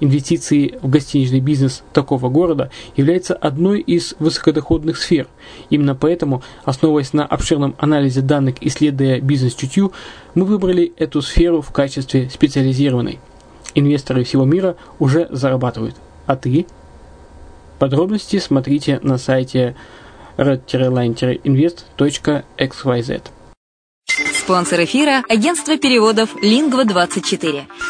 Инвестиции в гостиничный бизнес такого города является одной из высокодоходных сфер. Именно поэтому, основываясь на обширном анализе данных исследуя бизнес-чутью, мы выбрали эту сферу в качестве специализированной. Инвесторы всего мира уже зарабатывают. А ты? Подробности смотрите на сайте red-line-invest.xyz. Спонсор эфира – агентство переводов «Лингва-24».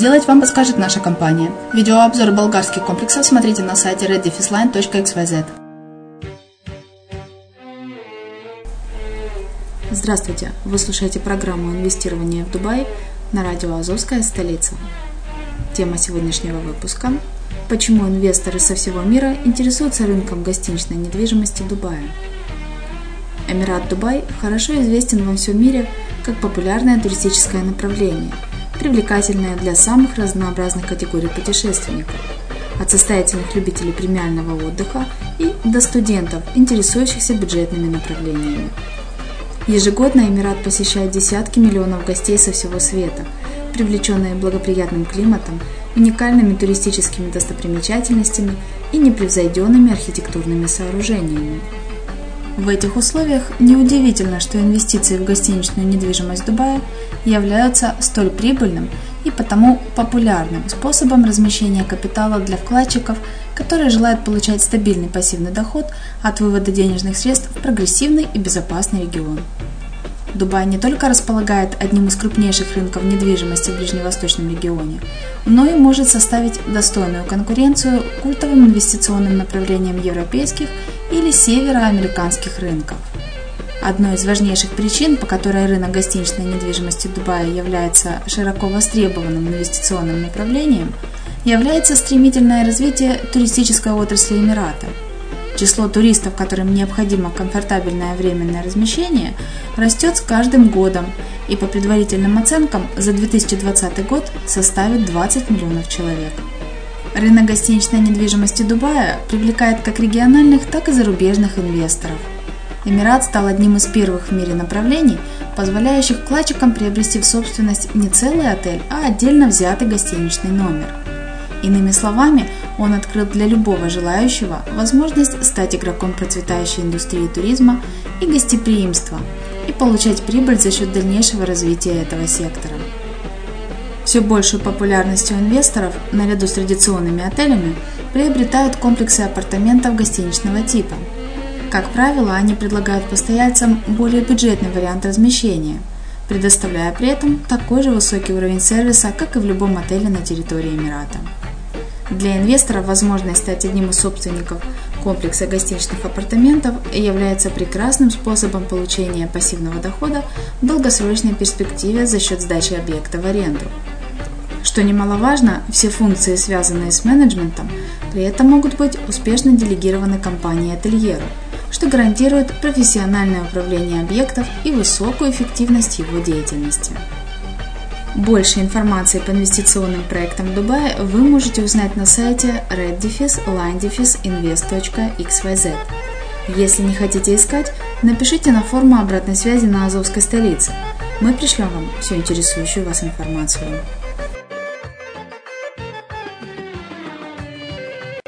сделать, вам подскажет наша компания. Видеообзор болгарских комплексов смотрите на сайте reddefisline.xyz. Здравствуйте! Вы слушаете программу «Инвестирование в Дубай» на радио «Азовская столица». Тема сегодняшнего выпуска – почему инвесторы со всего мира интересуются рынком гостиничной недвижимости Дубая. Эмират Дубай хорошо известен во всем мире как популярное туристическое направление, привлекательное для самых разнообразных категорий путешественников – от состоятельных любителей премиального отдыха и до студентов, интересующихся бюджетными направлениями. Ежегодно Эмират посещает десятки миллионов гостей со всего света – привлеченные благоприятным климатом, уникальными туристическими достопримечательностями и непревзойденными архитектурными сооружениями. В этих условиях неудивительно, что инвестиции в гостиничную недвижимость Дубая являются столь прибыльным и потому популярным способом размещения капитала для вкладчиков, которые желают получать стабильный пассивный доход от вывода денежных средств в прогрессивный и безопасный регион. Дубай не только располагает одним из крупнейших рынков недвижимости в Ближневосточном регионе, но и может составить достойную конкуренцию культовым инвестиционным направлениям европейских или североамериканских рынков. Одной из важнейших причин, по которой рынок гостиничной недвижимости Дубая является широко востребованным инвестиционным направлением, является стремительное развитие туристической отрасли Эмирата. Число туристов, которым необходимо комфортабельное временное размещение, растет с каждым годом и по предварительным оценкам за 2020 год составит 20 миллионов человек. Рынок гостиничной недвижимости Дубая привлекает как региональных, так и зарубежных инвесторов – Эмират стал одним из первых в мире направлений, позволяющих вкладчикам приобрести в собственность не целый отель, а отдельно взятый гостиничный номер. Иными словами, он открыл для любого желающего возможность стать игроком процветающей индустрии туризма и гостеприимства и получать прибыль за счет дальнейшего развития этого сектора. Все большую популярность у инвесторов, наряду с традиционными отелями, приобретают комплексы апартаментов гостиничного типа – как правило, они предлагают постояльцам более бюджетный вариант размещения, предоставляя при этом такой же высокий уровень сервиса, как и в любом отеле на территории Эмирата. Для инвестора возможность стать одним из собственников комплекса гостиничных апартаментов является прекрасным способом получения пассивного дохода в долгосрочной перспективе за счет сдачи объекта в аренду. Что немаловажно, все функции, связанные с менеджментом, при этом могут быть успешно делегированы компании-ательеру – что гарантирует профессиональное управление объектов и высокую эффективность его деятельности. Больше информации по инвестиционным проектам в Дубае вы можете узнать на сайте reddefis-line-invest.xyz. Если не хотите искать, напишите на форму обратной связи на Азовской столице. Мы пришлем вам всю интересующую вас информацию.